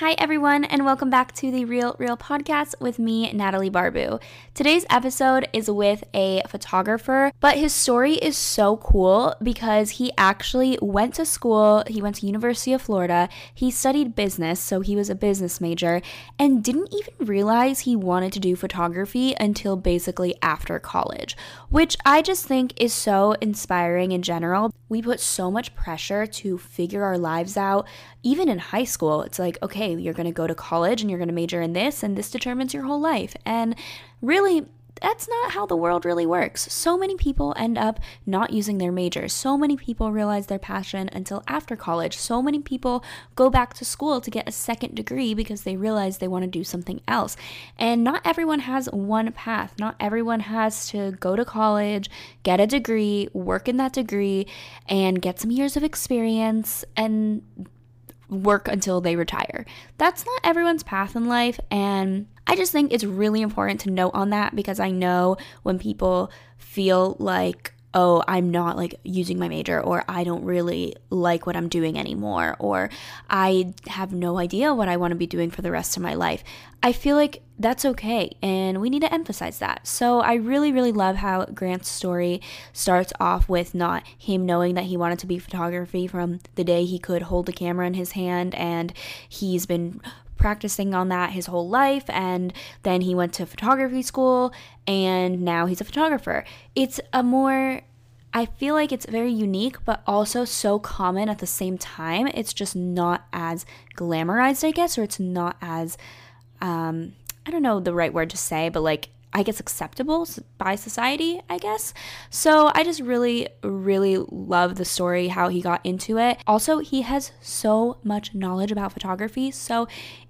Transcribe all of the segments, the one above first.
Hi, everyone, and welcome back to the Real Reel Podcast with me, Natalie Barbu. Today's episode is with a photographer, but his story is so cool because he actually went to school, he went to University of Florida, he studied business, so he was a business major, and didn't even realize he wanted to do photography until basically after college, which I just think is so inspiring in general. We put so much pressure to figure our lives out, even in high school. It's like, okay, you're going to go to college and you're going to major in this, and this determines your whole life. And really, that's not how the world really works. So many people end up not using their major. So many people realize their passion until after college. So many people go back to school to get a second degree because they realize they want to do something else. And not everyone has one path. Not everyone has to go to college, get a degree, work in that degree, and get some years of experience and work until they retire. That's not everyone's path in life. And I just think it's really important to note on that because I know when people feel like, oh, I'm not like using my major, or I don't really like what I'm doing anymore, or I have no idea what I want to be doing for the rest of my life. I feel like that's okay, and we need to emphasize that. So, I really, really love how Grant's story starts off with not him knowing that he wanted to be photography from the day he could hold a camera in his hand, and he's been practicing on that his whole life and then he went to photography school and now he's a photographer. It's a more I feel like it's very unique, but also so common at the same time. It's just not as glamorized, I guess, or it's not as, um, I don't know the right word to say, but like, I guess acceptable by society, I guess. So I just really, really love the story, how he got into it. Also, he has so much knowledge about photography. So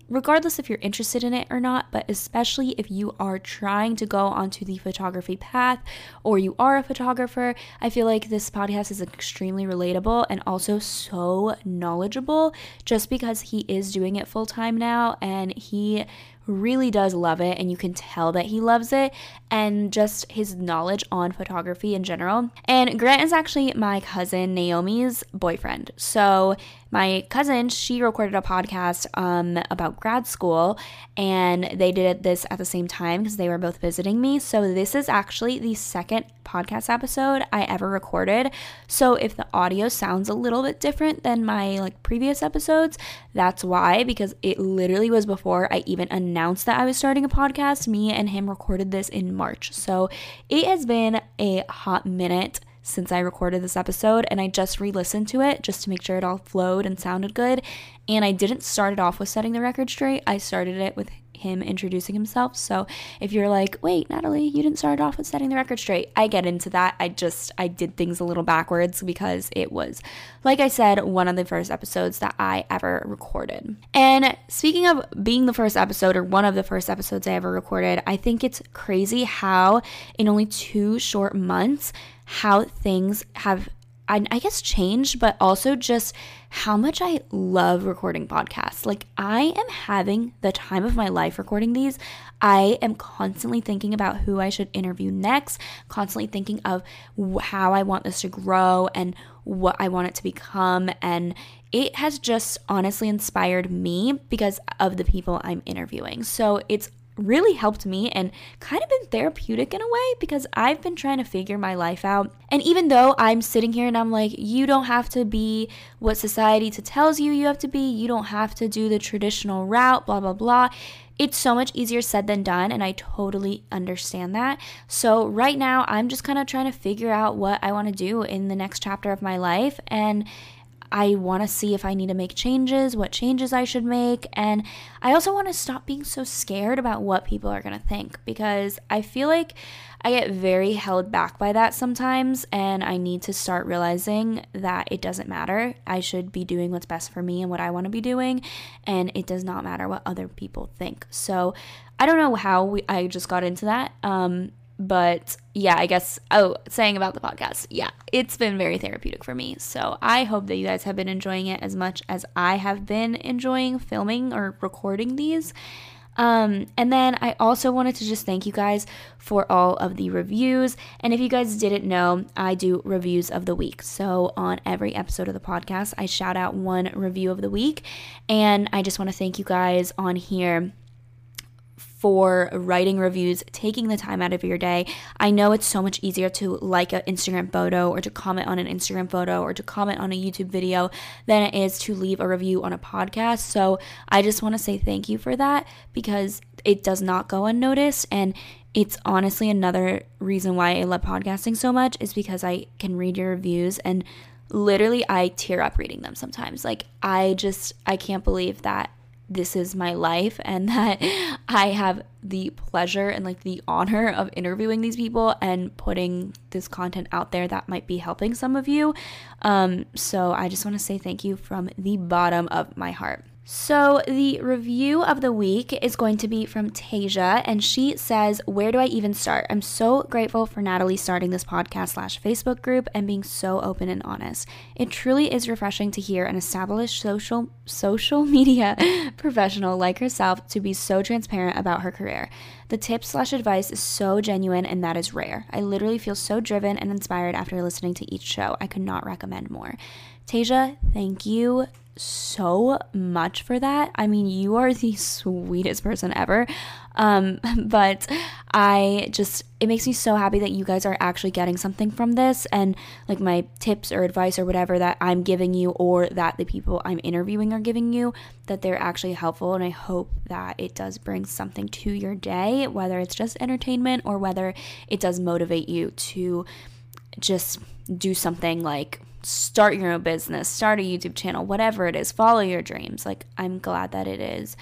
regardless if you're interested in it or not, but especially if you are trying to go onto the photography path or you are a photographer, I feel like this podcast is extremely relatable and also so knowledgeable just because he is doing it full time now and he really does love it and you can tell that he loves it and just his knowledge on photography in general. And Grant is actually my cousin Naomi's boyfriend. So my cousin, she recorded a podcast um, about grad school, and they did this at the same time because they were both visiting me. So this is actually the second podcast episode I ever recorded. So if the audio sounds a little bit different than my like previous episodes, that's why because it literally was before I even announced that I was starting a podcast. Me and him recorded this in March. So it has been a hot minute since I recorded this episode, and I just re listened to it just to make sure it all flowed and sounded good. And I didn't start it off with setting the record straight, I started it with him introducing himself. So if you're like, wait, Natalie, you didn't start off with setting the record straight, I get into that. I just, I did things a little backwards because it was, like I said, one of the first episodes that I ever recorded. And speaking of being the first episode or one of the first episodes I ever recorded, I think it's crazy how in only two short months, how things have I, I guess changed, but also just how much I love recording podcasts. Like, I am having the time of my life recording these. I am constantly thinking about who I should interview next, constantly thinking of how I want this to grow and what I want it to become. And it has just honestly inspired me because of the people I'm interviewing. So it's really helped me and kind of been therapeutic in a way because I've been trying to figure my life out. And even though I'm sitting here and I'm like, you don't have to be what society tells you you have to be, you don't have to do the traditional route, blah, blah, blah. It's so much easier said than done, and I totally understand that. So, right now, I'm just kind of trying to figure out what I want to do in the next chapter of my life. And I want to see if I need to make changes, what changes I should make. And I also want to stop being so scared about what people are going to think because I feel like I get very held back by that sometimes. And I need to start realizing that it doesn't matter. I should be doing what's best for me and what I want to be doing. And it does not matter what other people think. So I don't know how we, I just got into that. Um, but yeah, I guess, oh, saying about the podcast, yeah, it's been very therapeutic for me. So I hope that you guys have been enjoying it as much as I have been enjoying filming or recording these. Um, and then I also wanted to just thank you guys for all of the reviews. And if you guys didn't know, I do reviews of the week. So on every episode of the podcast, I shout out one review of the week. And I just want to thank you guys on here for writing reviews, taking the time out of your day. I know it's so much easier to like an Instagram photo or to comment on an Instagram photo or to comment on a YouTube video than it is to leave a review on a podcast. So I just want to say thank you for that because it does not go unnoticed and it's honestly another reason why I love podcasting so much is because I can read your reviews and literally I tear up reading them sometimes. Like I just I can't believe that this is my life and that I have the pleasure and like the honor of interviewing these people and putting this content out there that might be helping some of you. Um, so I just want to say thank you from the bottom of my heart. So, the review of the week is going to be from Tasia, and she says, Where do I even start? I'm so grateful for Natalie starting this podcast slash Facebook group and being so open and honest. It truly is refreshing to hear an established social social media professional like herself to be so transparent about her career. The tips slash advice is so genuine, and that is rare. I literally feel so driven and inspired after listening to each show. I could not recommend more. Tasia, thank you so much for that. I mean, you are the sweetest person ever. Um, but I just, it makes me so happy that you guys are actually getting something from this and like my tips or advice or whatever that I'm giving you or that the people I'm interviewing are giving you, that they're actually helpful. And I hope that it does bring something to your day, whether it's just entertainment or whether it does motivate you to just do something like start your own business, start a YouTube channel, whatever it is, follow your dreams. Like, I'm glad that it is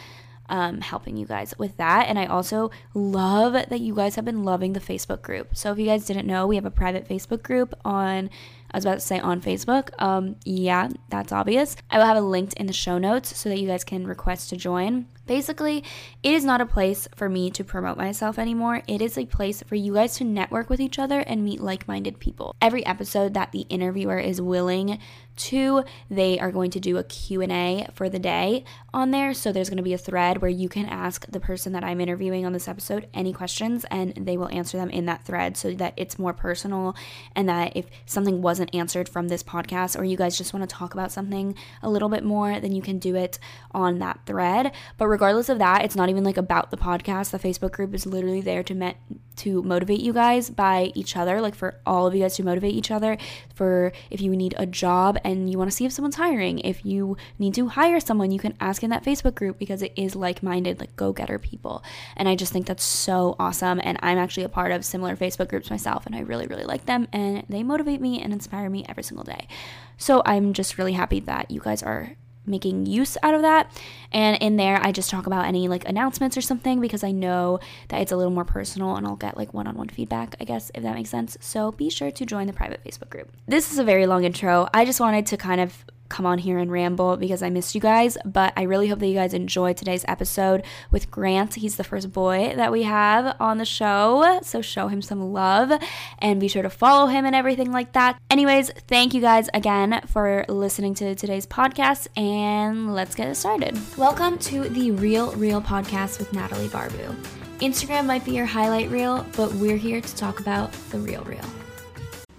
um, helping you guys with that. And I also love that you guys have been loving the Facebook group. So, if you guys didn't know, we have a private Facebook group on I was about to say on Facebook. Um, yeah, that's obvious. I will have a link in the show notes so that you guys can request to join. Basically, it is not a place for me to promote myself anymore. It is a place for you guys to network with each other and meet like-minded people. Every episode that the interviewer is willing to, they are going to do a Q&A for the day on there. So there's going to be a thread where you can ask the person that I'm interviewing on this episode any questions and they will answer them in that thread so that it's more personal and that if something wasn't answered from this podcast or you guys just want to talk about something a little bit more, then you can do it on that thread. But regardless of that, it's not even like about the podcast. The Facebook group is literally there to met to motivate you guys by each other, like for all of you guys to motivate each other. For if you need a job and you want to see if someone's hiring, if you need to hire someone, you can ask in that Facebook group because it is like minded, like go getter people. And I just think that's so awesome. And I'm actually a part of similar Facebook groups myself, and I really, really like them. And they motivate me and inspire me every single day. So I'm just really happy that you guys are making use out of that. And in there, I just talk about any like announcements or something because I know that it's a little more personal and I'll get like one on one feedback, I guess, if that makes sense. So be sure to join the private Facebook group. This is a very long intro. I just wanted to kind of come on here and ramble because I missed you guys. But I really hope that you guys enjoyed today's episode with Grant. He's the first boy that we have on the show. So show him some love and be sure to follow him and everything like that. Anyways, thank you guys again for listening to today's podcast and let's get it started. Welcome to the Real Reel podcast with Natalie Barbu. Instagram might be your highlight reel, but we're here to talk about the real real.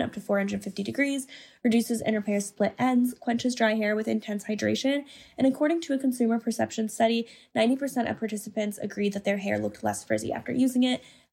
up to 450 degrees, reduces and repairs split ends, quenches dry hair with intense hydration, and according to a consumer perception study, 90% of participants agreed that their hair looked less frizzy after using it.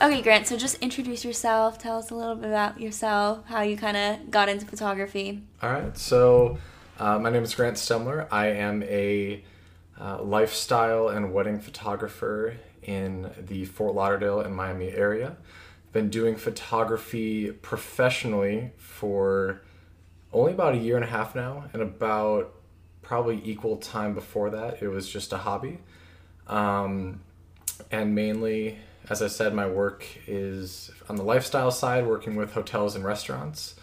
Okay, Grant, so just introduce yourself. Tell us a little bit about yourself, how you kind of got into photography. All right, so uh, my name is Grant Stemler. I am a uh, lifestyle and wedding photographer in the Fort Lauderdale and Miami area. Been doing photography professionally for only about a year and a half now, and about probably equal time before that, it was just a hobby. Um, and mainly as I said, my work is on the lifestyle side, working with hotels and restaurants,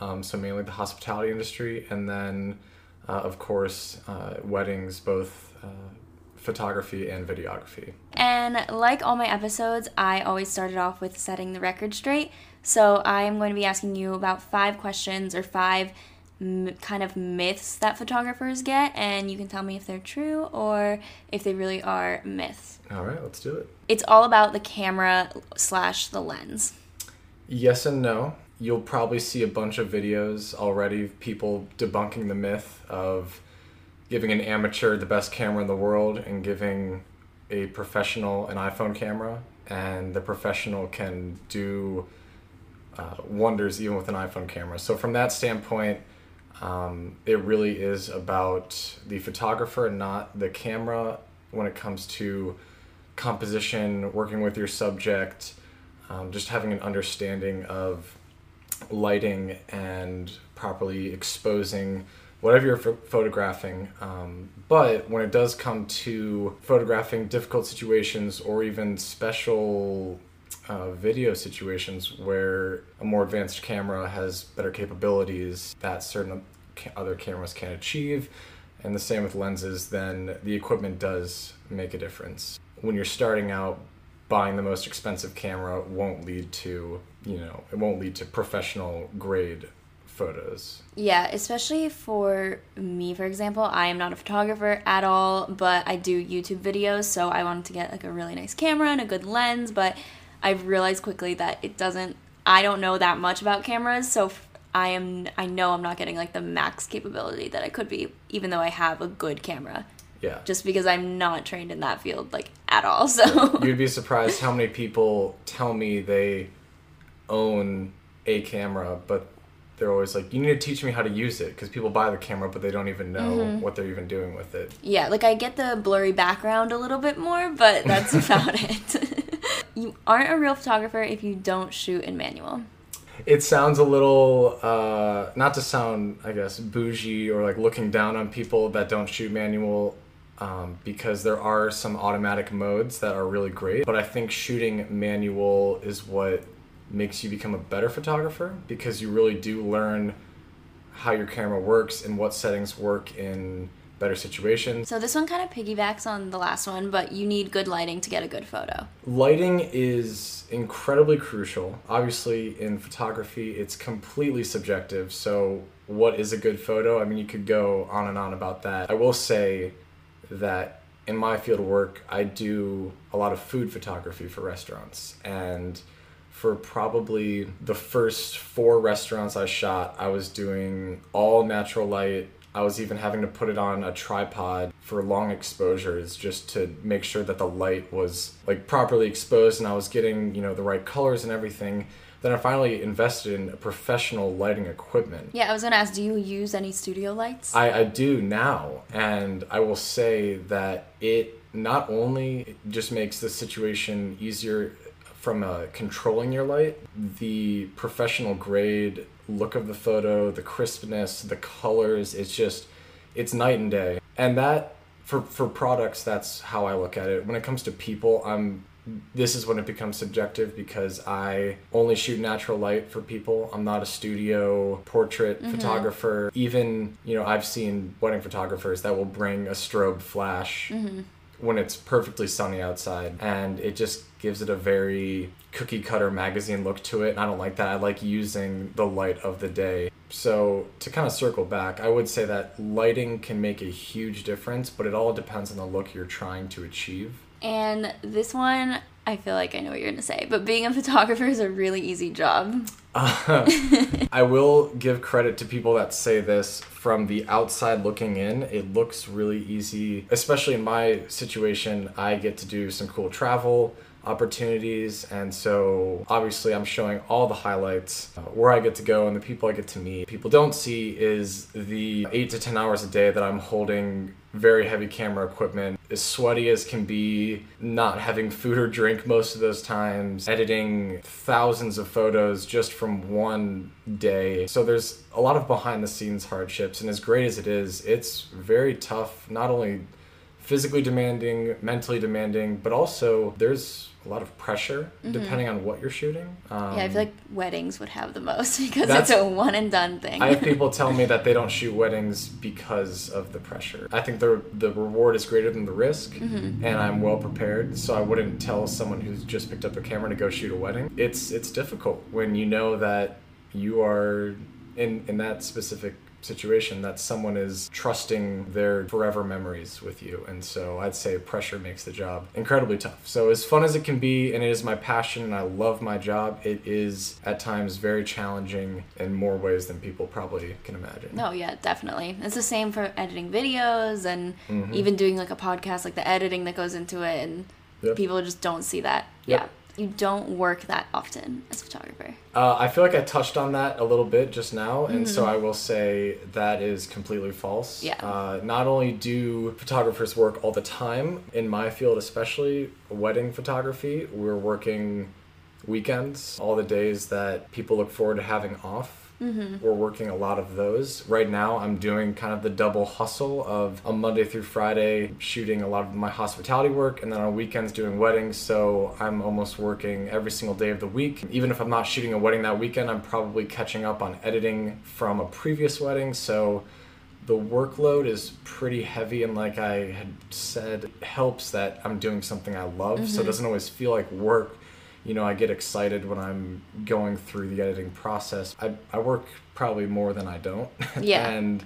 um, so mainly the hospitality industry, and then, uh, of course, uh, weddings, both uh, photography and videography. And like all my episodes, I always started off with setting the record straight. So I'm going to be asking you about five questions or five m- kind of myths that photographers get, and you can tell me if they're true or if they really are myths. All right, let's do it. It's all about the camera slash the lens. Yes and no. You'll probably see a bunch of videos already, people debunking the myth of giving an amateur the best camera in the world and giving a professional an iPhone camera, and the professional can do uh, wonders even with an iPhone camera. So from that standpoint, um, it really is about the photographer, and not the camera, when it comes to composition, working with your subject, um, just having an understanding of lighting and properly exposing whatever you're ph- photographing. Um, but when it does come to photographing difficult situations or even special uh, video situations where a more advanced camera has better capabilities that certain other cameras can't achieve, and the same with lenses, then the equipment does make a difference. When you're starting out, buying the most expensive camera won't lead to, you know, it won't lead to professional grade photos. Yeah, especially for me, for example, I am not a photographer at all, but I do YouTube videos, so I wanted to get like a really nice camera and a good lens, but I've realized quickly that it doesn't I don't know that much about cameras, so I am I know I'm not getting like the max capability that I could be even though I have a good camera. Yeah. Just because I'm not trained in that field like at all. So You'd be surprised how many people tell me they own a camera, but they're always like, "You need to teach me how to use it," because people buy the camera, but they don't even know Mm-hmm. what they're even doing with it. Yeah, like I get the blurry background a little bit more, but that's about it. you aren't a real photographer if you don't shoot in manual. It sounds a little, uh, not to sound, I guess, bougie or like looking down on people that don't shoot manual, um, because there are some automatic modes that are really great. But I think shooting manual is what makes you become a better photographer because you really do learn how your camera works and what settings work in better situations. So this one kind of piggybacks on the last one, but you need good lighting to get a good photo. Lighting is incredibly crucial. Obviously, in photography, it's completely subjective. So, what is a good photo? I mean, you could go on and on about that. I will say that in my field of work, I do a lot of food photography for restaurants. And for probably the first four restaurants I shot, I was doing all natural light. I was even having to put it on a tripod for long exposures just to make sure that the light was like properly exposed and I was getting, you know, the right colors and everything. Then I finally invested in a professional lighting equipment. Yeah, I was gonna ask, do you use any studio lights? I, I do now, and I will say that it not only just makes the situation easier from uh, controlling your light, the professional grade look of the photo, the crispness, the colors, it's just, it's night and day. And that, for, for products, that's how I look at it. When it comes to people, I'm this is when it becomes subjective because I only shoot natural light for people. I'm not a studio portrait mm-hmm. photographer. Even, you know, I've seen wedding photographers that will bring a strobe flash mm-hmm. When it's perfectly sunny outside and it just gives it a very cookie cutter magazine look to it. And I don't like that. I like using the light of the day. So, to kind of circle back, I would say that lighting can make a huge difference, but it all depends on the look you're trying to achieve. and this one, I feel like I know what you're gonna say, but being a photographer is a really easy job. I will give credit to people that say this from the outside looking in. It looks really easy, especially in my situation. I get to do some cool travel opportunities, and so obviously I'm showing all the highlights, uh, where I get to go, and the people I get to meet. People don't see is the eight to 10 hours a day that I'm holding very heavy camera equipment, as sweaty as can be, not having food or drink most of those times, editing thousands of photos just from one day. So there's a lot of behind the scenes hardships, and as great as it is, it's very tough, not only physically demanding, mentally demanding, but also there's a lot of pressure depending on what you're shooting. Um, yeah, I feel like weddings would have the most because it's a one and done thing. I have people tell me that they don't shoot weddings because of the pressure. I think the the reward is greater than the risk, Mm-hmm. and I'm well prepared. So I wouldn't tell someone who's just picked up a camera to go shoot a wedding. It's it's difficult when you know that you are in in that specific situation that someone is trusting their forever memories with you. And so I'd say pressure makes the job incredibly tough. So, as fun as it can be, and it is my passion and I love my job, it is at times very challenging in more ways than people probably can imagine. No, yeah, definitely. It's the same for editing videos and mm-hmm. even doing like a podcast, like the editing that goes into it, and Yep. people just don't see that. Yep. Yeah. You don't work that often as a photographer. Uh, I feel like I touched on that a little bit just now, and so I will say that is completely false. Yeah. Uh, not only do photographers work all the time, in my field especially, wedding photography, we're working weekends, all the days that people look forward to having off. Mm-hmm. We're working a lot of those. Right now, I'm doing kind of the double hustle of a Monday through Friday shooting a lot of my hospitality work, and then on weekends doing weddings. So I'm almost working every single day of the week. Even if I'm not shooting a wedding that weekend, I'm probably catching up on editing from a previous wedding. So the workload is pretty heavy and like i had said it helps that i'm doing something i love so it mm-hmm. doesn't always feel like work you know i get excited when i'm going through the editing process. I, I work probably more than i don't. Yeah. and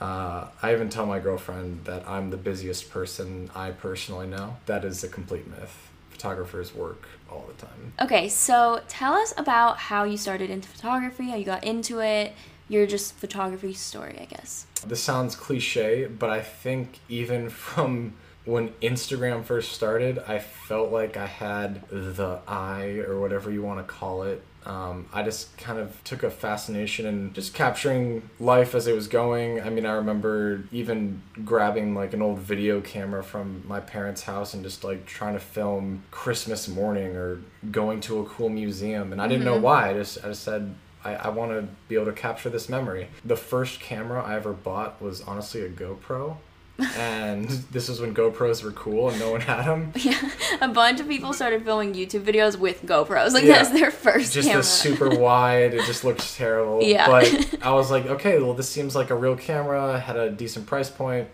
uh, i even tell my girlfriend that i'm the busiest person i personally know. That is a complete myth. Photographers work all the time. Okay, so tell us about how you started into photography, how you got into it, your just photography story, I guess. This sounds cliche, but I think even from when Instagram first started, I felt like I had the eye or whatever you want to call it. Um, I just kind of took a fascination in just capturing life as it was going. I mean, I remember even grabbing like an old video camera from my parents' house and just like trying to film Christmas morning or going to a cool museum. And I didn't know why. I just I just said I, I want to be able to capture this memory. The first camera I ever bought was honestly a GoPro. And this was when GoPros were cool and no one had them. Yeah, A bunch of people started filming YouTube videos with GoPros. Like Yeah. that's their first Just camera. this super wide, it just looked terrible. Yeah. But I was like, okay, well, this seems like a real camera, had a decent price point.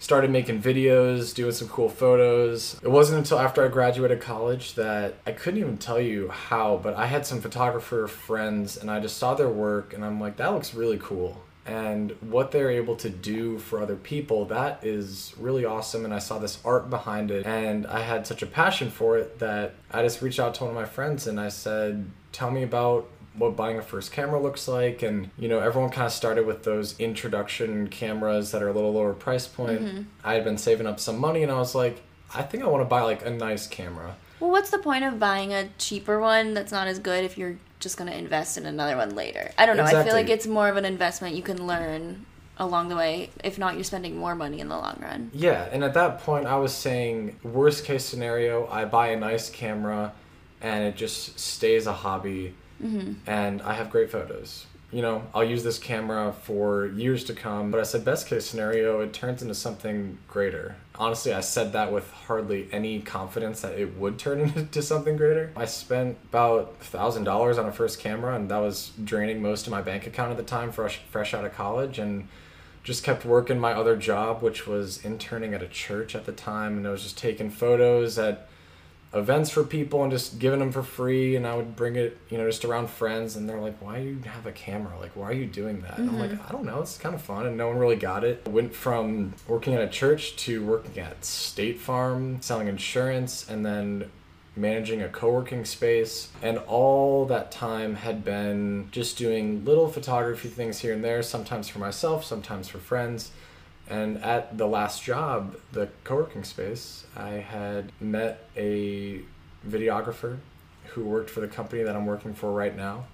Started making videos, doing some cool photos. It wasn't until after I graduated college that I couldn't even tell you how, but I had some photographer friends and I just saw their work and I'm like, that looks really cool. And what they're able to do for other people, that is really awesome. And I saw this art behind it and I had such a passion for it that I just reached out to one of my friends and I said, tell me about what buying a first camera looks like and you know everyone kind of started with those introduction cameras that are a little lower price point mm-hmm. i had been saving up some money and i was like i think i want to buy like a nice camera Well, what's the point of buying a cheaper one that's not as good if you're just going to invest in another one later? I don't know. I feel like it's more of an investment you can learn along the way. If not, you're spending more money in the long run. yeah and at that point i was saying worst case scenario i buy a nice camera and it just stays a hobby mm-hmm. and i have great photos you know i'll use this camera for years to come but i said best case scenario it turns into something greater. Honestly i said that with hardly any confidence that it would turn into something greater. I spent about $1000 on a first camera and that was draining most of my bank account at the time fresh fresh out of college and just kept working my other job, which was interning at a church at the time, and I was just taking photos at events for people and just giving them for free. And I would bring it, you know, just around friends, and they're like, "Why do you have a camera? Like, why are you doing that?" And I'm like, mm-hmm. "I don't know. It's kind of fun." And no one really got it. I went from working at a church to working at State Farm, selling insurance, and then managing a co-working space and all that time had been just doing little photography things here and there sometimes for myself sometimes for friends and at the last job the co-working space i had met a videographer who worked for the company that i'm working for right now.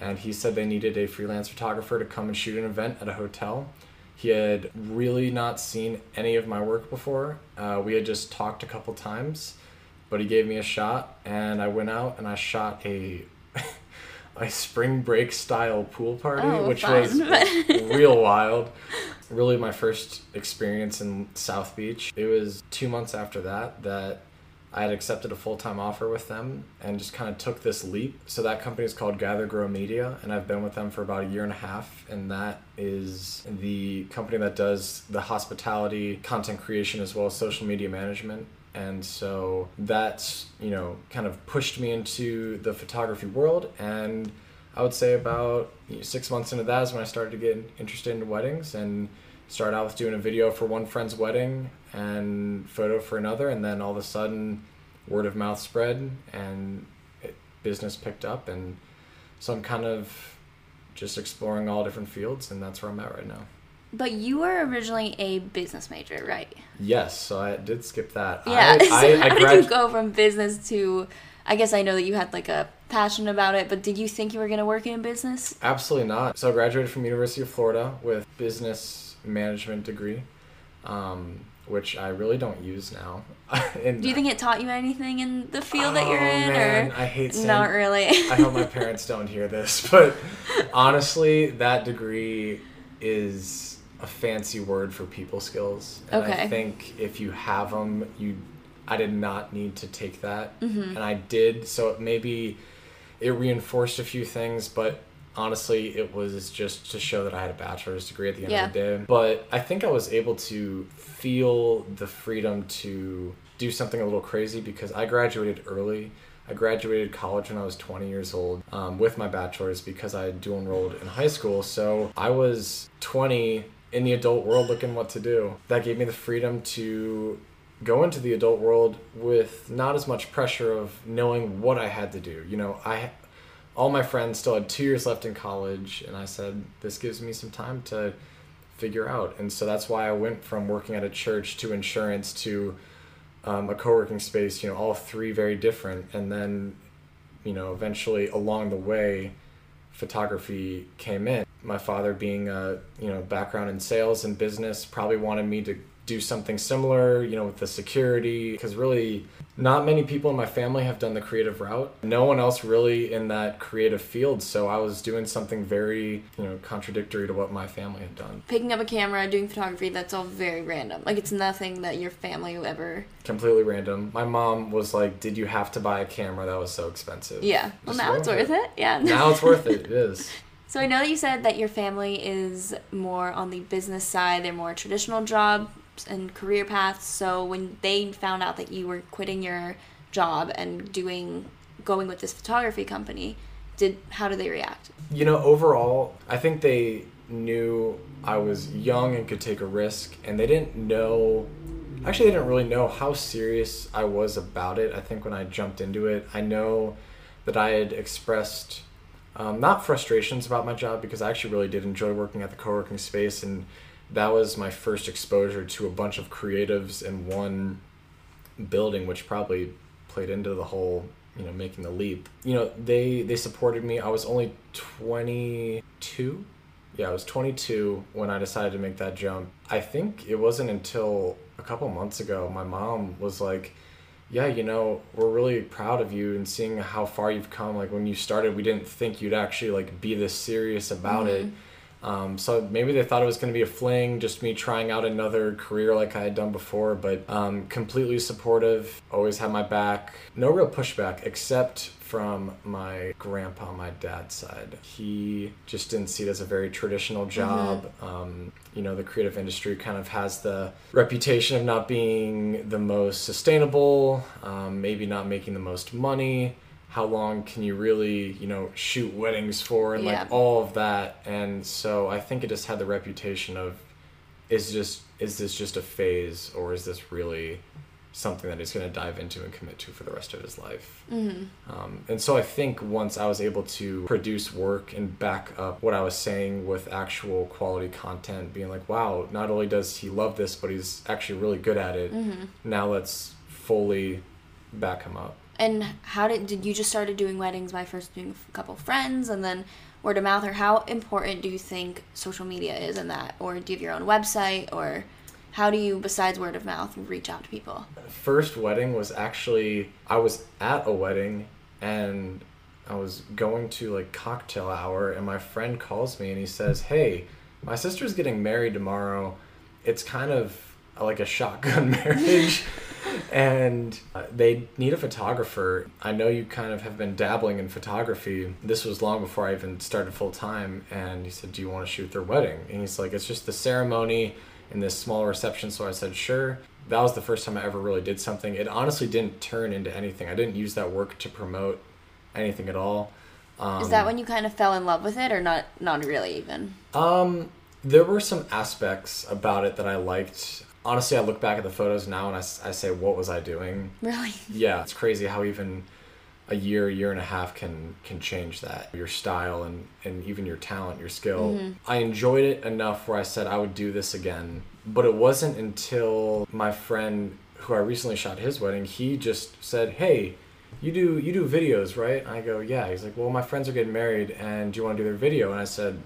And he said they needed a freelance photographer to come and shoot an event at a hotel. He had really not seen any of my work before. Uh, we had just talked a couple times but he gave me a shot and I went out and I shot a a spring break style pool party Oh, which fun. was real wild really my first experience in South Beach. It was 2 months after that that I had accepted a full-time offer with them and just kind of took this leap. So that company is called Gather Grow Media and I've been with them for about a year and a half and that is the company that does the hospitality content creation as well as social media management. And so that's you know kind of pushed me into the photography world and I would say about you know, six months into that is when I started to get interested in weddings and started out with doing a video for one friend's wedding and photo for another, and then all of a sudden, word of mouth spread and it, business picked up, and so I'm kind of just exploring all different fields, and that's where I'm at right now. But you were originally a business major, right? Yes, so I did skip that. Yeah. I, so I, I how did you go from business to? I guess I know that you had like a passion about it, but did you think you were gonna work in business? Absolutely not. So I graduated from University of Florida with business management degree, um, which I really don't use now. And Do you think it taught you anything in the field that you're Oh, in, man, or I hate saying- not really? I hope my parents don't hear this, but honestly, that degree is a fancy word for people skills. And I think if you have them, you, I did not need to take that, Mm-hmm. and I did. So maybe it reinforced a few things, but honestly, it was just to show that I had a bachelor's degree at the end of the day. But I think I was able to feel the freedom to do something a little crazy because I graduated early. I graduated college when I was 20 years old um, with my bachelor's because I had dual enrolled in high school. So I was 20 in the adult world looking what to do. That gave me the freedom to go into the adult world with not as much pressure of knowing what I had to do. You know, I all my friends still had two years left in college, and I said, this gives me some time to figure out. And so that's why I went from working at a church to insurance to um, a co working space, you know, all three very different. And then, you know, eventually along the way, photography came in. My father, being a, you know, background in sales and business, probably wanted me to do something similar, you know, with the security, because really not many people in my family have done the creative route. No one else really in that creative field. So I was doing something very, you know, contradictory to what my family had done. Picking up a camera, doing photography, that's all very random. Like it's nothing that your family ever. Completely random. My mom was like, Did you have to buy a camera that was so expensive? Yeah. Well, Just now it's worth with it. Yeah. Now it's worth it. It is. So I know that you said that your family is more on the business side. They're more traditional jobs and career paths. So when they found out that you were quitting your job and doing going with this photography company, did how did they react? You know, overall, I think they knew I was young and could take a risk, and they didn't know. Actually, they didn't really know how serious I was about it. I think when I jumped into it, I know that I had expressed um, not frustrations about my job because I actually really did enjoy working at the co working space, and that was my first exposure to a bunch of creatives in one building, which probably played into the whole you know making the leap. You know they they supported me. I was only 22 yeah i was 22 when i decided to make that jump. I think it wasn't until a couple months ago my mom was like yeah you know we're really proud of you and seeing how far you've come. Like when you started we didn't think you'd actually like be this serious about it mm-hmm. Um, so maybe they thought it was going to be a fling, just me trying out another career like I had done before, but um, completely supportive, always had my back. No real pushback except from my grandpa on my dad's side. He just didn't see it as a very traditional job. Um, you know, the creative industry kind of has the reputation of not being the most sustainable, um, maybe not making the most money how long can you really you know shoot weddings for and Yeah. like all of that. And so i think it just had the reputation of is just is this just a phase or is this really something that he's going to dive into and commit to for the rest of his life? Um, and so i think once i was able to produce work and back up what i was saying with actual quality content being like wow not only does he love this but he's actually really good at it now let's fully back him up And how did did you just started doing weddings by first doing a couple friends and then word of mouth or how important do you think social media is in that or do you have your own website or how do you besides word of mouth reach out to people? first wedding was actually I was at a wedding and I was going to like cocktail hour and my friend calls me and he says, "Hey, my sister's getting married tomorrow. It's kind of like a shotgun marriage and uh, they need a photographer. I know you kind of have been dabbling in photography. This was long before I even started full time and he said, "Do you want to shoot their wedding?" And he's like, "It's just the ceremony in this small reception." So I said, "Sure." That was the first time I ever really did something. It honestly didn't turn into anything. I didn't use that work to promote anything at all. Um, Is that when you kind of fell in love with it, or not? Not really, even. Um, there were some aspects about it that I liked. Honestly, I look back at the photos now and I say, what was I doing? Really. Yeah, it's crazy how even a year, year and a half can can change that. Your style and and even your talent, your skill. Mm-hmm. I enjoyed it enough where I said I would do this again. But it wasn't until my friend who I recently shot his wedding, he just said, "Hey, you do you do videos, right?" And I go, "Yeah." He's like, "Well, my friends are getting married, and do you want to do their video?" And I said,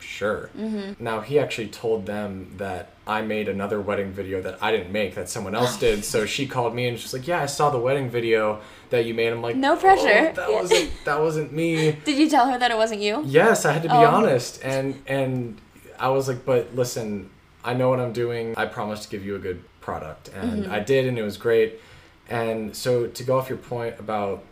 sure. Mm-hmm. Now he actually told them that I made another wedding video that I didn't make, that someone else oh. did. So she called me and she's like, "Yeah, I saw the wedding video that you made." I'm like, No pressure. "Oh, that wasn't that wasn't me." Did you tell her that it wasn't you? Yes, I had to be Oh. honest, and and I was like, "But listen, I know what I'm doing. I promised to give you a good product," and mm-hmm. I did, and it was great. And so to go off your point about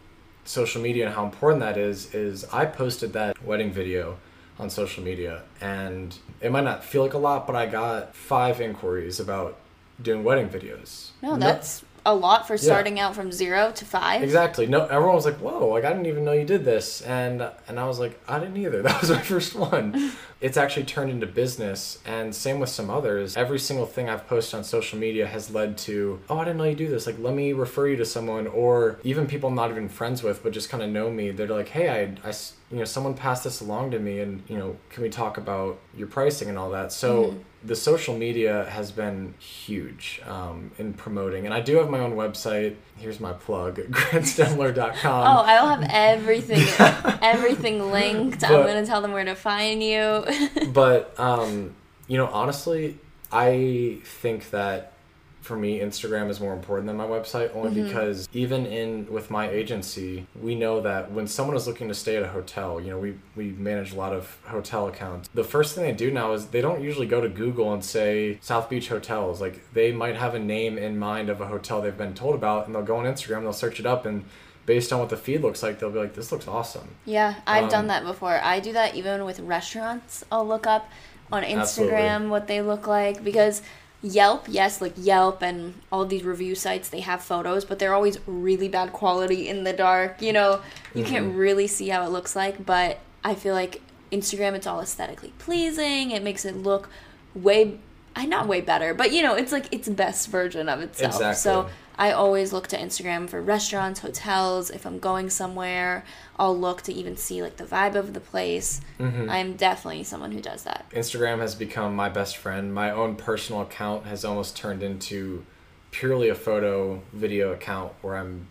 social media and how important that is, is I posted that wedding video on social media, and it might not feel like a lot, but I got five inquiries about doing wedding videos. No, that's a lot for starting out from zero to five. Exactly. No, everyone was like, "Whoa!" Like I didn't even know you did this, and and I was like, "I didn't either." That was my first one. it's actually turned into business, and same with some others. Every single thing I've posted on social media has led to, "Oh, I didn't know you do this." Like, let me refer you to someone, or even people I'm not even friends with, but just kind of know me. They're like, "Hey, I, I you know, someone passed this along to me, and you know, can we talk about your pricing and all that?" So the social media has been huge um, in promoting, and I do have my own website. Here's my plug: grantstemler.com. Oh, I will have everything, everything linked. I'm gonna tell them where to find you. but um, you know, honestly, I think that for me, Instagram is more important than my website, only because even in with my agency, we know that when someone is looking to stay at a hotel, you know, we we manage a lot of hotel accounts. The first thing they do now is they don't usually go to Google and say South Beach hotels. Like they might have a name in mind of a hotel they've been told about, and they'll go on Instagram, they'll search it up, and based on what the feed looks like, they'll be like, "This looks awesome." yeah, I've done Um, that before. I do that even with restaurants. I'll look up on Instagram Absolutely. what they look like because Yelp, yes, like Yelp and all these review sites, they have photos, but they're always really bad quality in the dark. You know, you Mm-hmm. can't really see how it looks like, but I feel like Instagram, it's all aesthetically pleasing. It makes it look way, I not way better, but you know, it's like its best version of itself. So Exactly. I always look to Instagram for restaurants, hotels. If I'm going somewhere, I'll look to even see like the vibe of the place. Mm-hmm. I'm definitely someone who does that. Instagram has become my best friend. My own personal account has almost turned into purely a photo video account where I'm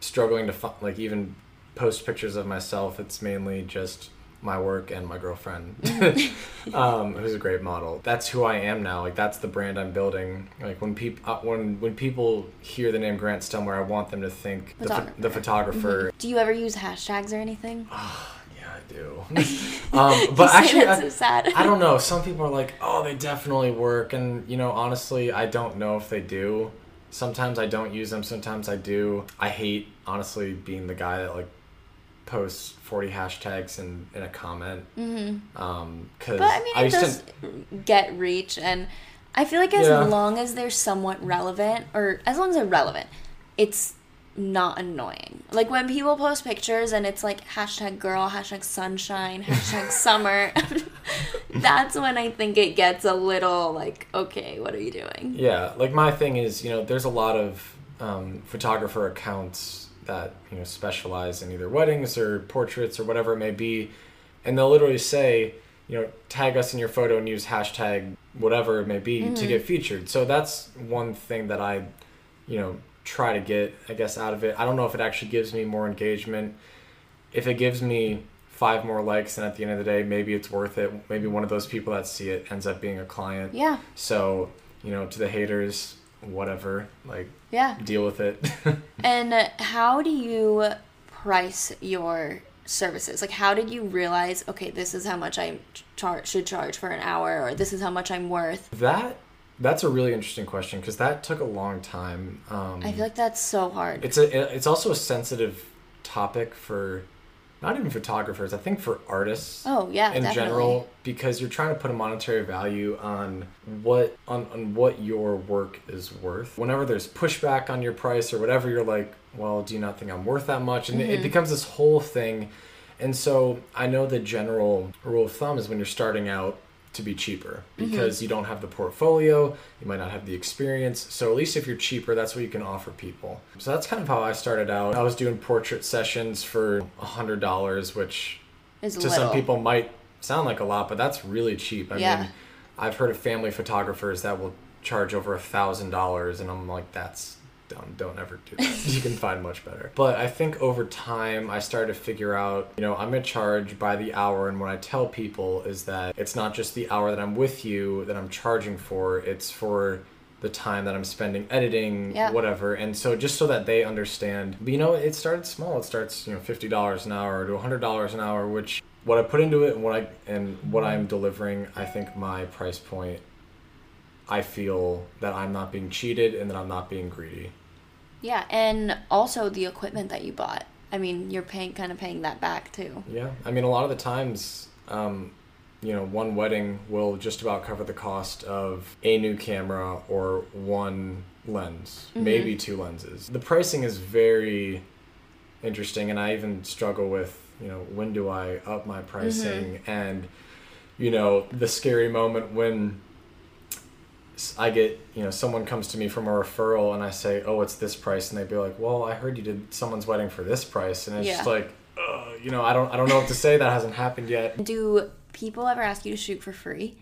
struggling to like even post pictures of myself. It's mainly just my work and my girlfriend, um, who's a great model. That's who I am now. Like that's the brand I'm building. Like when people uh, when when people hear the name Grant Stemler, I want them to think the, pho- Photographer. the photographer. Do you ever use hashtags or anything? Yeah, I do. um, but actually, I, so. I don't know. Some people are like, oh, they definitely work. And, you know, honestly, I don't know if they do. Sometimes I don't use them, sometimes I do. I hate, honestly, being the guy that, like, posts 40 hashtags in, in a comment. Mm-hmm. Um, cause But I mean, it used does get reach, and I feel like as Yeah. long as they're somewhat relevant, or as long as they're relevant, it's not annoying. Like when people post pictures and it's like hashtag girl, hashtag sunshine, hashtag summer. That's when I think it gets a little like, okay, what are you doing? Yeah, like my thing is, you know, there's a lot of um, photographer accounts that you know specialize in either weddings or portraits or whatever it may be, and they'll literally say, you know, tag us in your photo and use hashtag whatever it may be to mm-hmm. get featured. So that's one thing that I, you know, try to get, I guess, out of it. I don't know if it actually gives me more engagement. If it gives me five more likes, and at the end of the day, maybe it's worth it. Maybe one of those people that see it ends up being a client. Yeah, So, you know, to the haters, whatever, like, yeah. deal with it. And how do you price your services? Like, how did you realize, okay, this is how much I char- should charge for an hour, or this is how much I'm worth? that that's a really interesting question because that took a long time. Um, I feel like that's so hard. it's a it's also a sensitive topic for not even photographers. I think for artists. Oh, yeah, in definitely. general because you're trying to put a monetary value on what on, on what your work is worth whenever there's pushback on your price or whatever you're like well do you not think i'm worth that much and Mm-hmm. it becomes this whole thing And so I know the general rule of thumb is when you're starting out to be cheaper mm-hmm. because you don't have the portfolio, you might not have the experience. So at least if you're cheaper, that's what you can offer people. So that's kind of how I started out. I was doing portrait sessions for $100, which Is to little. some people might sound like a lot, but that's really cheap. I Yeah. mean, I've heard of family photographers that will charge over a thousand dollars, and I'm like, that's don't don't ever do that. you can find much better. But I think over time, I started to figure out, you know, I'm gonna charge by the hour, and what I tell people is that it's not just the hour that I'm with you that I'm charging for; it's for the time that I'm spending editing, Yeah. whatever. And so just so that they understand, but you know, it started small. It starts, you know, fifty dollars an hour to hundred dollars an hour, which what I put into it and what I and what I'm delivering, I think my price point I feel that I'm not being cheated and that I'm not being greedy. Yeah, and also the equipment that you bought. I mean, you're paying kind of paying that back too. Yeah, I mean, a lot of the times, um, you know, one wedding will just about cover the cost of a new camera or one lens, maybe two lenses. The pricing is very interesting, and I even struggle with, you know, when do I up my pricing? And, you know, the scary moment when I get, you know, someone comes to me from a referral and I say, oh, it's this price. And they'd be like, well, I heard you did someone's wedding for this price. And it's just like, uh, you know, I don't, I don't know what to say. That hasn't happened yet. Do people ever ask you to shoot for free?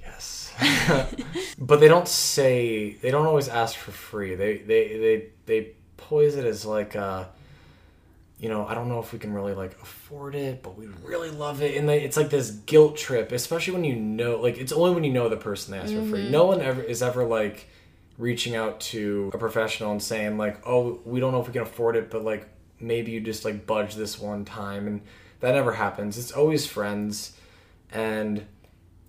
Yes. but they don't say, they don't always ask for free. They, they, they, they pose it as like, uh, you know, I don't know if we can really like afford it, but we really love it. And they, it's like this guilt trip, especially when you know, like, it's only when you know the person they ask for free. Mm-hmm. No one ever is ever like reaching out to a professional and saying, like, oh, we don't know if we can afford it, but like, maybe you just like budge this one time. And that never happens. It's always friends. And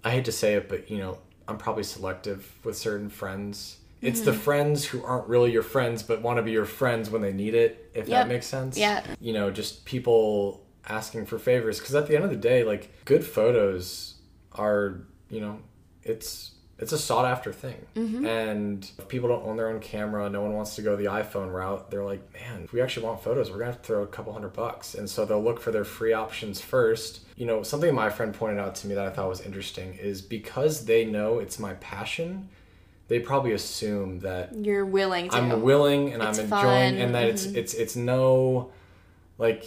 I hate to say it, but you know, I'm probably selective with certain friends. It's the hmm. friends who aren't really your friends, but want to be your friends when they need it, if Yep. that makes sense. Yeah. You know, just people asking for favors. Because at the end of the day, like, good photos are, you know, it's it's a sought after thing. Mm-hmm. And if people don't own their own camera, no one wants to go the iPhone route, they're like, man, if we actually want photos, we're gonna have to throw a couple hundred bucks. And so they'll look for their free options first. You know, something my friend pointed out to me that I thought was interesting is because they know it's my passion, they probably assume that You're willing to. I'm willing and It's I'm enjoying fun, and that it's mm-hmm. it's it's no like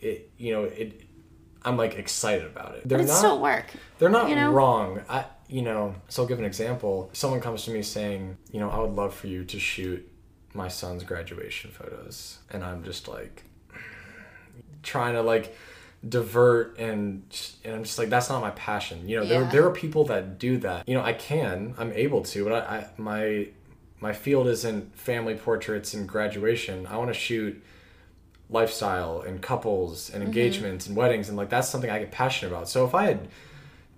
it you know it I'm like excited about it. They're but not still work. they're not you know? wrong. I you know, so I'll give an example. Someone comes to me saying, you know, I would love for you to shoot my son's graduation photos. And I'm just like trying to like divert and and I'm just like that's not my passion. You know, there Yeah. there are people that do that. You know, I can, I'm able to, but I, I my my field isn't family portraits and graduation. I want to shoot lifestyle and couples and mm-hmm. engagements and weddings and like that's something I get passionate about. So if I had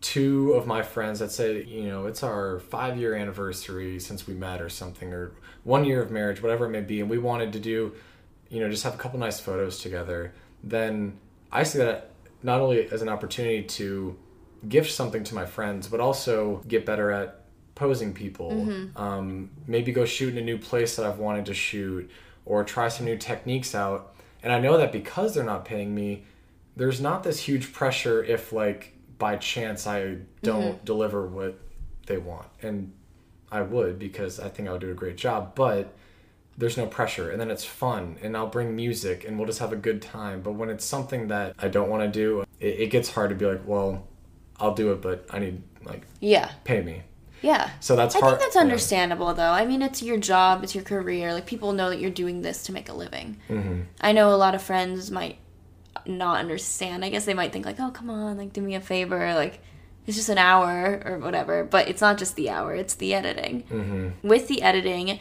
two of my friends that say, you know, it's our five year anniversary since we met or something, or one year of marriage, whatever it may be, and we wanted to do, you know, just have a couple nice photos together, then I see that not only as an opportunity to gift something to my friends, but also get better at posing people. Um, maybe go shoot in a new place that I've wanted to shoot, or try some new techniques out. And I know that because they're not paying me, there's not this huge pressure if like by chance I don't deliver what they want. And I would because I think I would do a great job, but there's no pressure and then it's fun and I'll bring music and we'll just have a good time. But when it's something that I don't want to do, it, it gets hard to be like, well, I'll do it, but I need like Yeah. pay me. Yeah. So that's hard. I think that's yeah. understandable though. I mean, it's your job, it's your career. Like people know that you're doing this to make a living. Mm-hmm. I know a lot of friends might not understand. I guess they might think like, "Oh, come on, like do me a favor, like it's just an hour or whatever." But it's not just the hour; it's the editing. Mm-hmm. With the editing,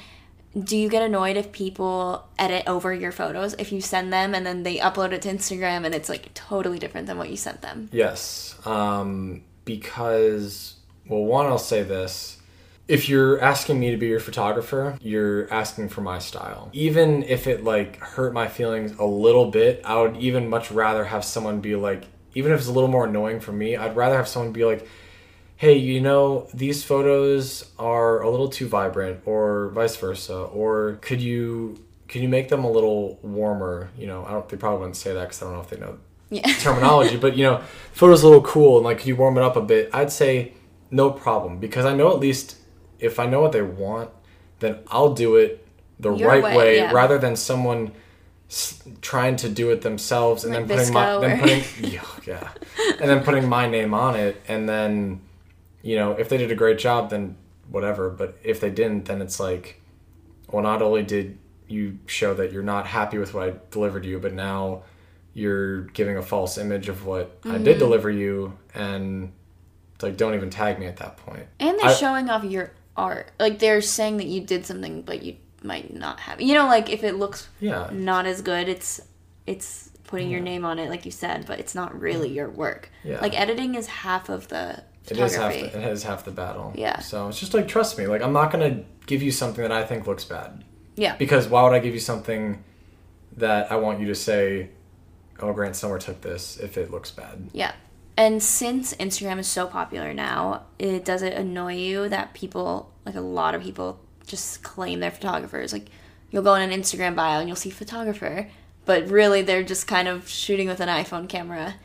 do you get annoyed if people edit over your photos if you send them and then they upload it to Instagram and it's like totally different than what you sent them? Yes, um, because well, one, I'll say this: if you're asking me to be your photographer, you're asking for my style. Even if it like hurt my feelings a little bit, I would even much rather have someone be like, even if it's a little more annoying for me, I'd rather have someone be like. Hey, you know, these photos are a little too vibrant or vice versa or could you could you make them a little warmer, you know? I don't they probably wouldn't say that cuz I don't know if they know Yeah. terminology, but you know, photo's a little cool and like could you warm it up a bit. I'd say no problem because I know at least if I know what they want, then I'll do it the Your right way, way, yeah. rather than someone s- trying to do it themselves and Like then putting my VSCO then putting yeah, yeah and then putting my name on it and then you know if they did a great job then whatever but if they didn't then it's like well not only did you show that you're not happy with what I delivered you but now you're giving a false image of what I Mm-hmm. did deliver you and like don't even tag me at that point. And they're I- showing off your art. Like they're saying that you did something, but you might not have. You know, like if it looks yeah not as good, it's it's putting your name on it, like you said, but it's not really your work. Yeah. Like editing is half of the It is half the, it is half the battle. Yeah. So it's just like trust me. Like I'm not gonna give you something that I think looks bad. yeah. Because why would I give you something that I want you to say, "Oh, Grant Stemler took this" if it looks bad? Yeah. And since Instagram is so popular now, it does it annoy you that people, like a lot of people, just claim they're photographers. Like you'll go on an Instagram bio and you'll see photographer, but really they're just kind of shooting with an iPhone camera,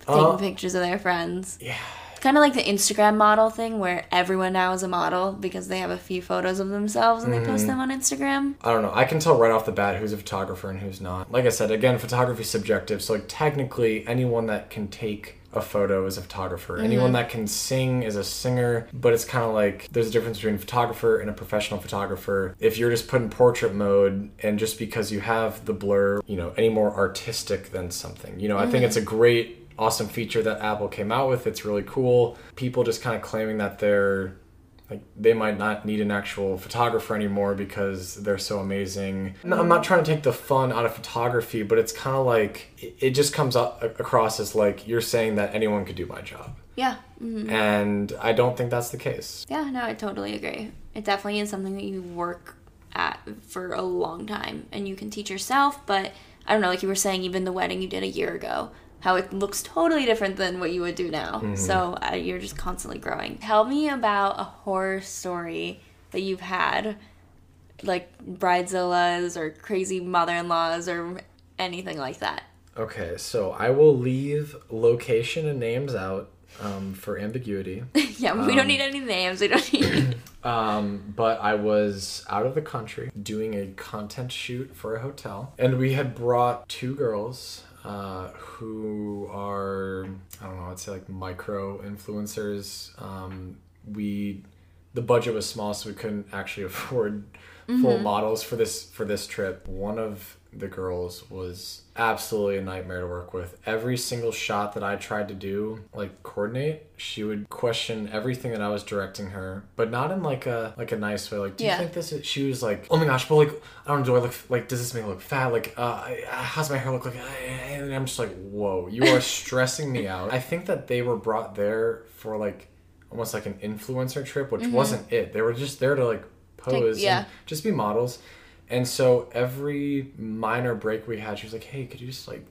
taking Uh, pictures of their friends. Yeah. Kind of like the Instagram model thing where everyone now is a model because they have a few photos of themselves and they post Mm-hmm. them on Instagram. I don't know. I can tell right off the bat who's a photographer and who's not. Like I said, again, photography is subjective. So like technically, anyone that can take a photo is a photographer. Anyone that can sing is a singer. But it's kind of like there's a difference between a photographer and a professional photographer. If you're just put in portrait mode and just because you have the blur, you know, any more artistic than something. You know, I think it's a great awesome feature that Apple came out with. It's really cool. People just kind of claiming that they're like they might not need an actual photographer anymore because they're so amazing. No, I'm not trying to take the fun out of photography, but it's kind of like it, it just comes up across as like you're saying that anyone could do my job, Yeah. Mm-hmm. and I don't think that's the case. Yeah, no, I totally agree. It definitely is something that you work at for a long time and you can teach yourself, but I don't know, like you were saying, even the wedding you did a year ago, how it looks totally different than what you would do now. So uh, you're just constantly growing. Tell me about a horror story that you've had, like bridezillas or crazy mother in laws or anything like that. Okay, so I will leave location and names out um, for ambiguity. yeah, we don't need any names. We don't need. Um, but I was out of the country doing a content shoot for a hotel, and we had brought two girls uh, who are I don't know, I'd say like micro influencers. Um, we the budget was small, so we couldn't actually afford full models for this for this trip. One of the girls was absolutely a nightmare to work with. Every single shot that I tried to do, like coordinate, she would question everything that I was directing her, but not in like a like a nice way. Like, do you think this is? She was like, oh my gosh, but like, I don't know, do I look like? Does this make me look fat? Like, uh, how's my hair look like? And I'm just like, whoa, you are stressing me out. I think that they were brought there for like almost like an influencer trip, which wasn't it. They were just there to like pose yeah. and just be models. And so every minor break we had, she was like, "Hey, could you just like,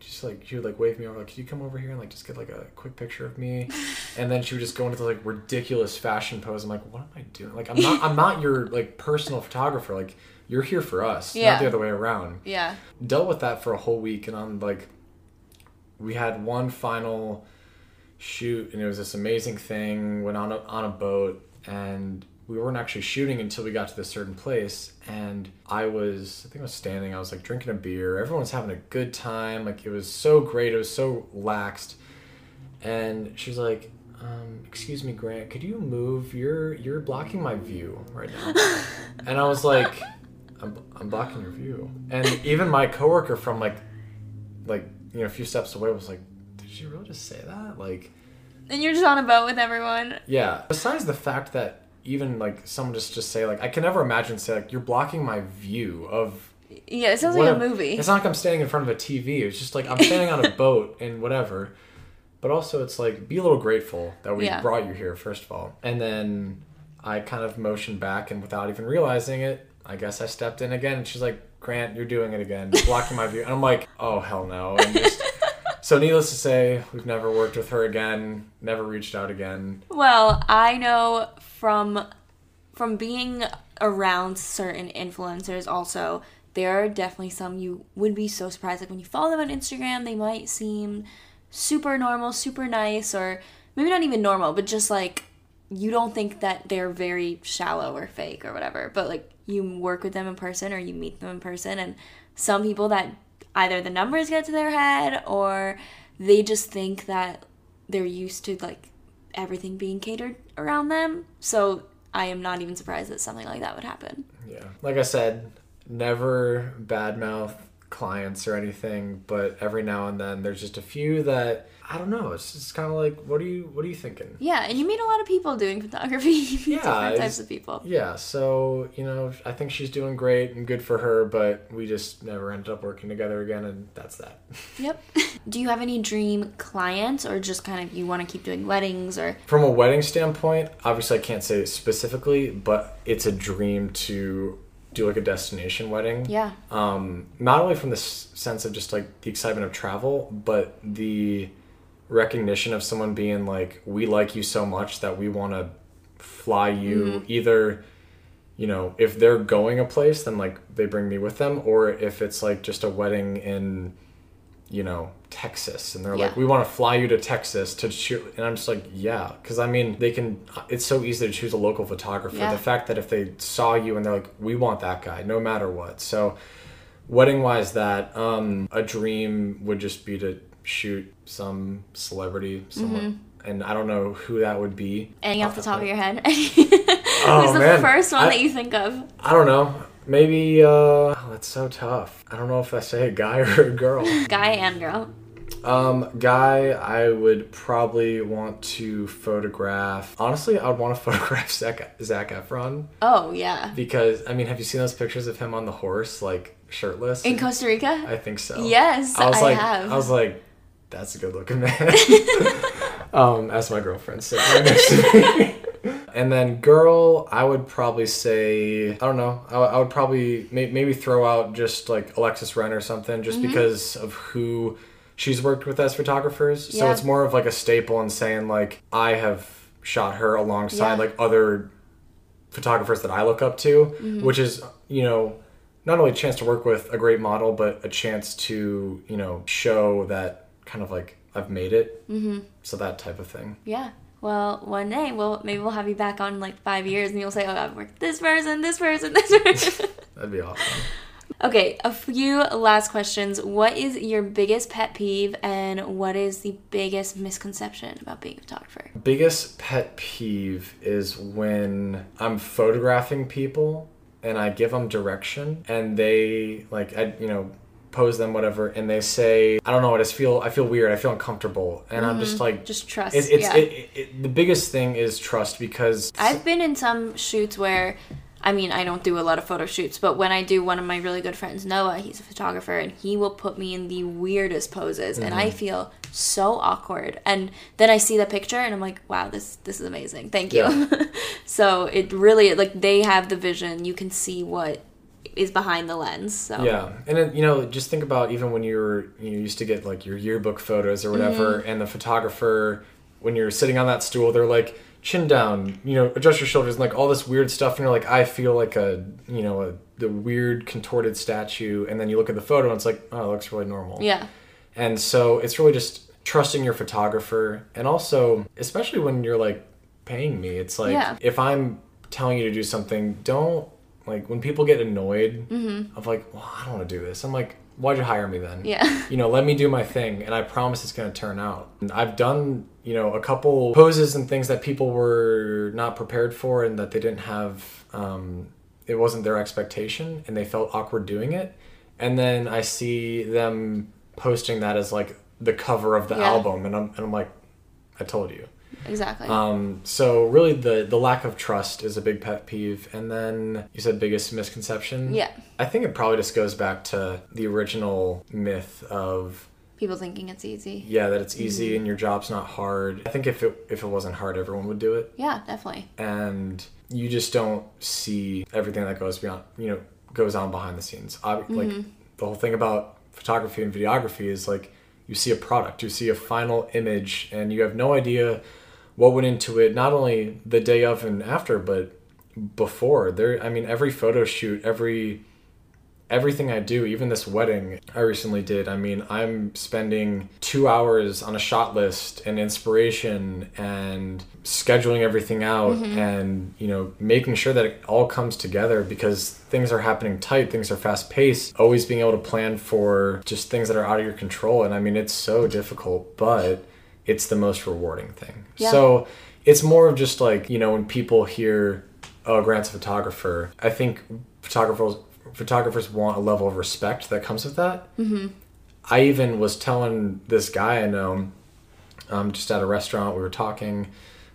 just like she would like wave me over, like, could you come over here and like just get like a quick picture of me?" and then she would just go into the like ridiculous fashion pose. I'm like, "What am I doing? Like, I'm not, I'm not your like personal photographer. Like, you're here for us, Yeah. not the other way around." yeah. dealt with that for a whole week and I'm like we had one final shoot and it was this amazing thing went on a, on a boat and we weren't actually shooting until we got to this certain place and I was I think I was standing I was like drinking a beer everyone was having a good time like it was so great it was so laxed and she's like um, excuse me Grant could you move you're you're blocking my view right now and I was like I'm, I'm blocking your view. And even my coworker from like, like you know, a few steps away was like, "Did she really just say that?" Like, And you're just on a boat with everyone. yeah. Besides the fact that even like someone just just say like, I can never imagine say like, "You're blocking my view of." Yeah, it sounds like a movie. It's not like I'm standing in front of a TV. It's just like I'm standing on a boat and whatever. But also, it's like be a little grateful that we Yeah. brought you here first of all, and then I kind of motioned back, and without even realizing it, I guess I stepped in again, and she's like, "Grant, you're doing it again, You're blocking my view," and I'm like, "Oh hell no!" And just, so, needless to say, we've never worked with her again, never reached out again. Well, I know from from being around certain influencers also there are definitely some you would be so surprised. Like when you follow them on Instagram, they might seem super normal, super nice, or maybe not even normal, but just like you don't think that they're very shallow or fake or whatever. But like you work with them in person or you meet them in person, and some people that either the numbers get to their head or they just think that they're used to like everything being catered around them. So I am not even surprised that something like that would happen. Yeah. Like I said, never badmouth clients or anything, but every now and then there's just a few that I don't know. It's just kind of like, what are you, what are you thinking? Yeah, and you meet a lot of people doing photography. Yeah, different types of people. Yeah. So you know, I think she's doing great and good for her, but we just never ended up working together again, and that's that. Yep. Do you have any dream clients, or just kind of you want to keep doing weddings, or From a wedding standpoint, obviously I can't say specifically, but it's a dream to do like a destination wedding. yeah, um, not only from the s- sense of just like the excitement of travel, but the recognition of someone being like, we like you so much that we want to fly you either, you know, if they're going a place, then like they bring me with them, or if it's like just a wedding in, you know, Texas, and they're like, we want to fly you to Texas to shoot, and I'm just like, yeah, because I mean, they can. It's so easy to choose a local photographer. Yeah. The fact that if they saw you and they're like, we want that guy, no matter what. So, wedding wise, that um, a dream would just be to shoot some celebrity, someone, Mm-hmm. and I don't know who that would be. any off the top of your head? Oh, Who's the man. first one I- that you think of? I don't know. Maybe uh, oh, that's so tough. I don't know if I say a guy or a girl. Guy and girl. Um, guy, I would probably want to photograph. Honestly, I would want to photograph Zach, Zac Efron Oh yeah, because I mean, have you seen those pictures of him on the horse, like shirtless? in Costa Rica. I think so. Yes, I was I like, have. I was like, that's a good looking man. um, as my girlfriend sitting right next to me. And then girl, I would probably say I don't know. I, I would probably may, maybe throw out just like Alexis Ren or something, just Mm-hmm. because of who she's worked with as photographers. So Yeah. it's more of like a staple in saying like I have shot her alongside Yeah. like other photographers that I look up to, Mm-hmm. which is you know not only a chance to work with a great model, but a chance to you know show that kind of like I've made it. Mm-hmm. So that type of thing. Yeah. Well, one day, well, maybe we'll have you back on in like five years, and you'll say, "Oh, I've worked this person, this person, this person." That'd be awesome. okay, a few last questions. What is your biggest pet peeve, and what is the biggest misconception about being a photographer? Biggest pet peeve is when I'm photographing people and I give them direction and they like I you know pose them whatever and they say I don't know I just feel I feel weird I feel uncomfortable and I'm just mm-hmm. like Just trust. it, it's yeah. it, it, the biggest thing is trust because I've been in some shoots where, I mean, I don't do a lot of photo shoots, but when I do, one of my really good friends, Noah, he's a photographer, and he will put me in the weirdest poses, and I mm-hmm. feel so awkward. And then I see the picture, and I'm like, wow, this this is amazing. Thank you. Yeah. so it really like they have the vision. You can see what is behind the lens. So Yeah, and then, you know, just think about even when you were you used to get like your yearbook photos or whatever, Mm-hmm. and the photographer when you're sitting on that stool, they're like chin down, you know, adjust your shoulders, and like all this weird stuff, and you're like, I feel like a you know a the weird contorted statue, and then you look at the photo and it's like, oh, it looks really normal. yeah, And so it's really just trusting your photographer and also especially when you're like paying me, it's like Yeah. if I'm telling you to do something, don't like when people get annoyed of like, well, I don't want to do this. I'm like, why'd you hire me then? Yeah. You know, let me do my thing and I promise it's gonna turn out. And I've done, you know, a couple poses and things that people were not prepared for and that they didn't have um it wasn't their expectation and they felt awkward doing it. And then I see them posting that as like the cover of the Yeah. album and I'm and I'm like, I told you. Exactly. Um, so really the the lack of trust is a big pet peeve. And then you said biggest misconception. Yeah. I think it probably just goes back to the original myth of People thinking it's easy. yeah that it's easy Mm-hmm. and your job's not hard. I think if it if it wasn't hard, everyone would do it. Yeah, definitely. And you just don't see everything that goes beyond you know goes on behind the scenes. Like Mm-hmm. the whole thing about photography and videography is like you see a product, you see a final image, and you have no idea what went into it. Not only the day of and after, but before. There, I mean, every photo shoot, every everything I do, even this wedding I recently did, I mean, I'm spending two hours on a shot list and inspiration and scheduling everything out mm-hmm. and, you know, making sure that it all comes together because things are happening tight, things are fast paced. Always being able to plan for just things that are out of your control. And I mean, it's so difficult, but it's the most rewarding thing. Yeah. So it's more of just like, you know, when people hear, oh, Grant's a photographer, I think photographers photographers want a level of respect that comes with that. Mm-hmm. I even was telling this guy I know, um, just at a restaurant, we were talking.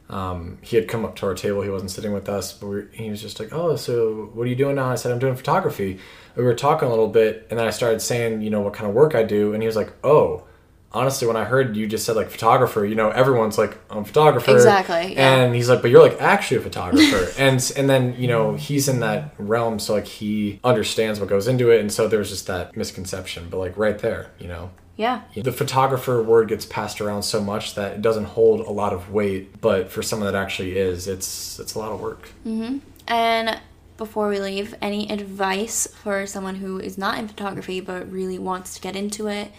Um, he had come up to our table. He wasn't sitting with us, but we he was just like, "Oh, so what are you doing now?" I said, "I'm doing photography." We were talking a little bit, and then I started saying, you know, what kind of work I do, and he was like, "Oh." Honestly, when I heard you just said like photographer, you know, everyone's like, I'm a photographer. Exactly, yeah. And he's like, but you're like actually a photographer. and and then, you know, he's in that realm, so like he understands what goes into it. And so there's just that misconception. But like right there, you know, Yeah. the photographer word gets passed around so much that it doesn't hold a lot of weight. But for someone that actually is, it's it's a lot of work. Mm-hmm. And before we leave, any advice for someone who is not in photography but really wants to get into it?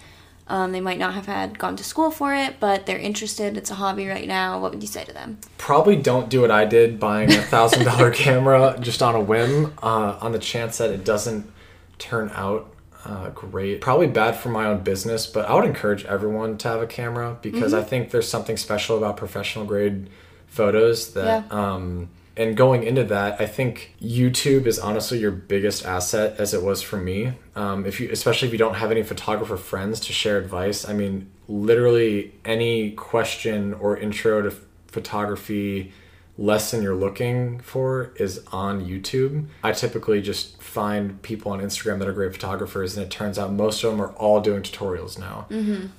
Um, they might not have had gone to school for it, but they're interested. It's a hobby right now. What would you say to them? Probably don't do what I did, buying a thousand dollar camera just on a whim, uh, on the chance that it doesn't turn out uh, great. Probably bad for my own business, but I would encourage everyone to have a camera because I think there's something special about professional grade photos that. Yeah. Um, and going into that, I think YouTube is honestly your biggest asset, as it was for me. Um, if you, especially if you don't have any photographer friends to share advice, I mean, literally any question or intro to photography lesson you're looking for is on YouTube. I typically just find people on Instagram that are great photographers, and it turns out most of them are all doing tutorials now.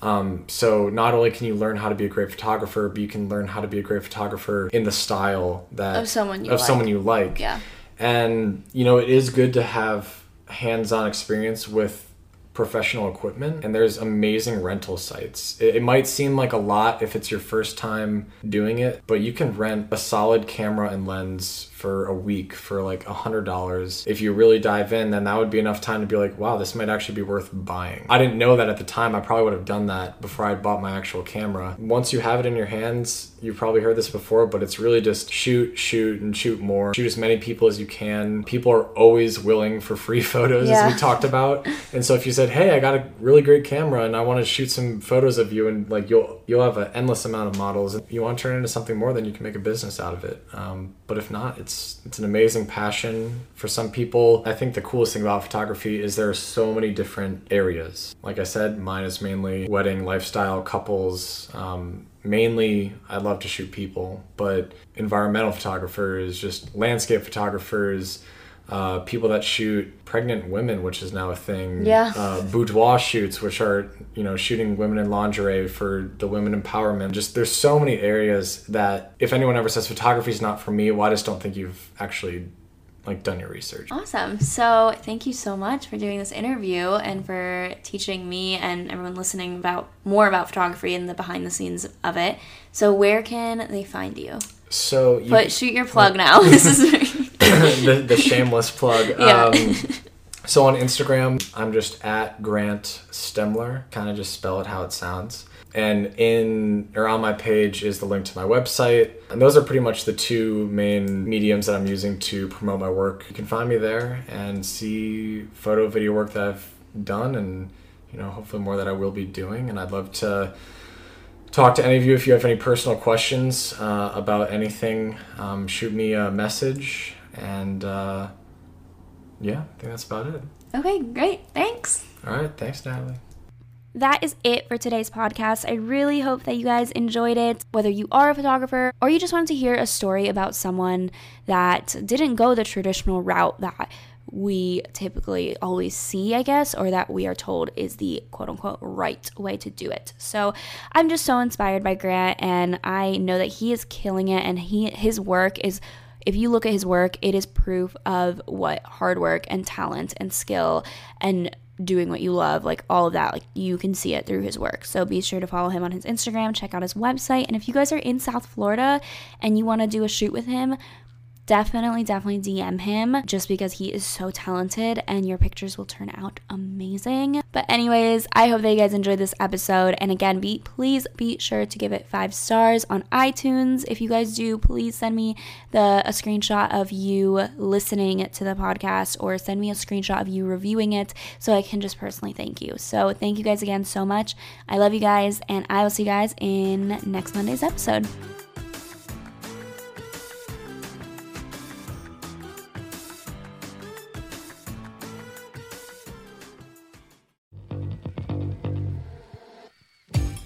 Um, so not only can you learn how to be a great photographer, but you can learn how to be a great photographer in the style that Of someone you of like. someone you like. Yeah. And you know, it is good to have hands-on experience with professional equipment and there's amazing rental sites. It, it might seem like a lot if it's your first time doing it, but you can rent a solid camera and lens for a week for like a hundred dollars. If you really dive in, then that would be enough time to be like, wow, this might actually be worth buying. I didn't know that at the time. I probably would have done that before I bought my actual camera. Once you have it in your hands, you've probably heard this before, but it's really just shoot, shoot, and shoot more. Shoot as many people as you can. People are always willing for free photos, Yeah. as we talked about. And so if you said, "Hey, I got a really great camera and I want to shoot some photos of you," and like you'll you'll have an endless amount of models, and you want to turn it into something more, then you can make a business out of it. Um, but if not, it's it's an amazing passion for some people. I think the coolest thing about photography is there are so many different areas. Like I said, mine is mainly wedding, lifestyle, couples. Um, mainly, I love to shoot people, but environmental photographers, just landscape photographers uh, people that shoot pregnant women, which is now a thing. Yeah. Uh, boudoir shoots, which are you know shooting women in lingerie for the women empowerment. Just there's so many areas that if anyone ever says photography is not for me, well, I just don't think you've actually like done your research. Awesome. So, thank you so much for doing this interview and for teaching me and everyone listening about more about photography and the behind the scenes of it. So, where can they find you? So you, But shoot your plug now. this is the, the shameless plug. Yeah. Um, so on Instagram, I'm just at Grant Stemler. Kind of just spell it how it sounds. And in or on my page is the link to my website. And those are pretty much the two main mediums that I'm using to promote my work. You can find me there and see photo, video work that I've done, and you know hopefully more that I will be doing. And I'd love to talk to any of you if you have any personal questions uh, about anything. Um, shoot me a message, and uh, yeah, I think that's about it. okay, great. Thanks. All right, thanks, Natalie. That is it for today's podcast. I really hope that you guys enjoyed it. Whether you are a photographer or you just wanted to hear a story about someone that didn't go the traditional route that we typically always see, I guess, or that we are told is the quote unquote right way to do it. So I'm just so inspired by Grant and I know that he is killing it and he his work is if you look at his work, it is proof of what hard work and talent and skill and doing what you love, like all of that, like you can see it through his work. So be sure to follow him on his Instagram, check out his website. And if you guys are in South Florida and you want to do a shoot with him, definitely, definitely DM him just because he is so talented and your pictures will turn out amazing. But, anyways, I hope that you guys enjoyed this episode. And again, be please be sure to give it five stars on iTunes. If you guys do, please send me the a screenshot of you listening to the podcast or send me a screenshot of you reviewing it so I can just personally thank you. So, thank you guys again so much. I love you guys, and I will see you guys in next Monday's episode.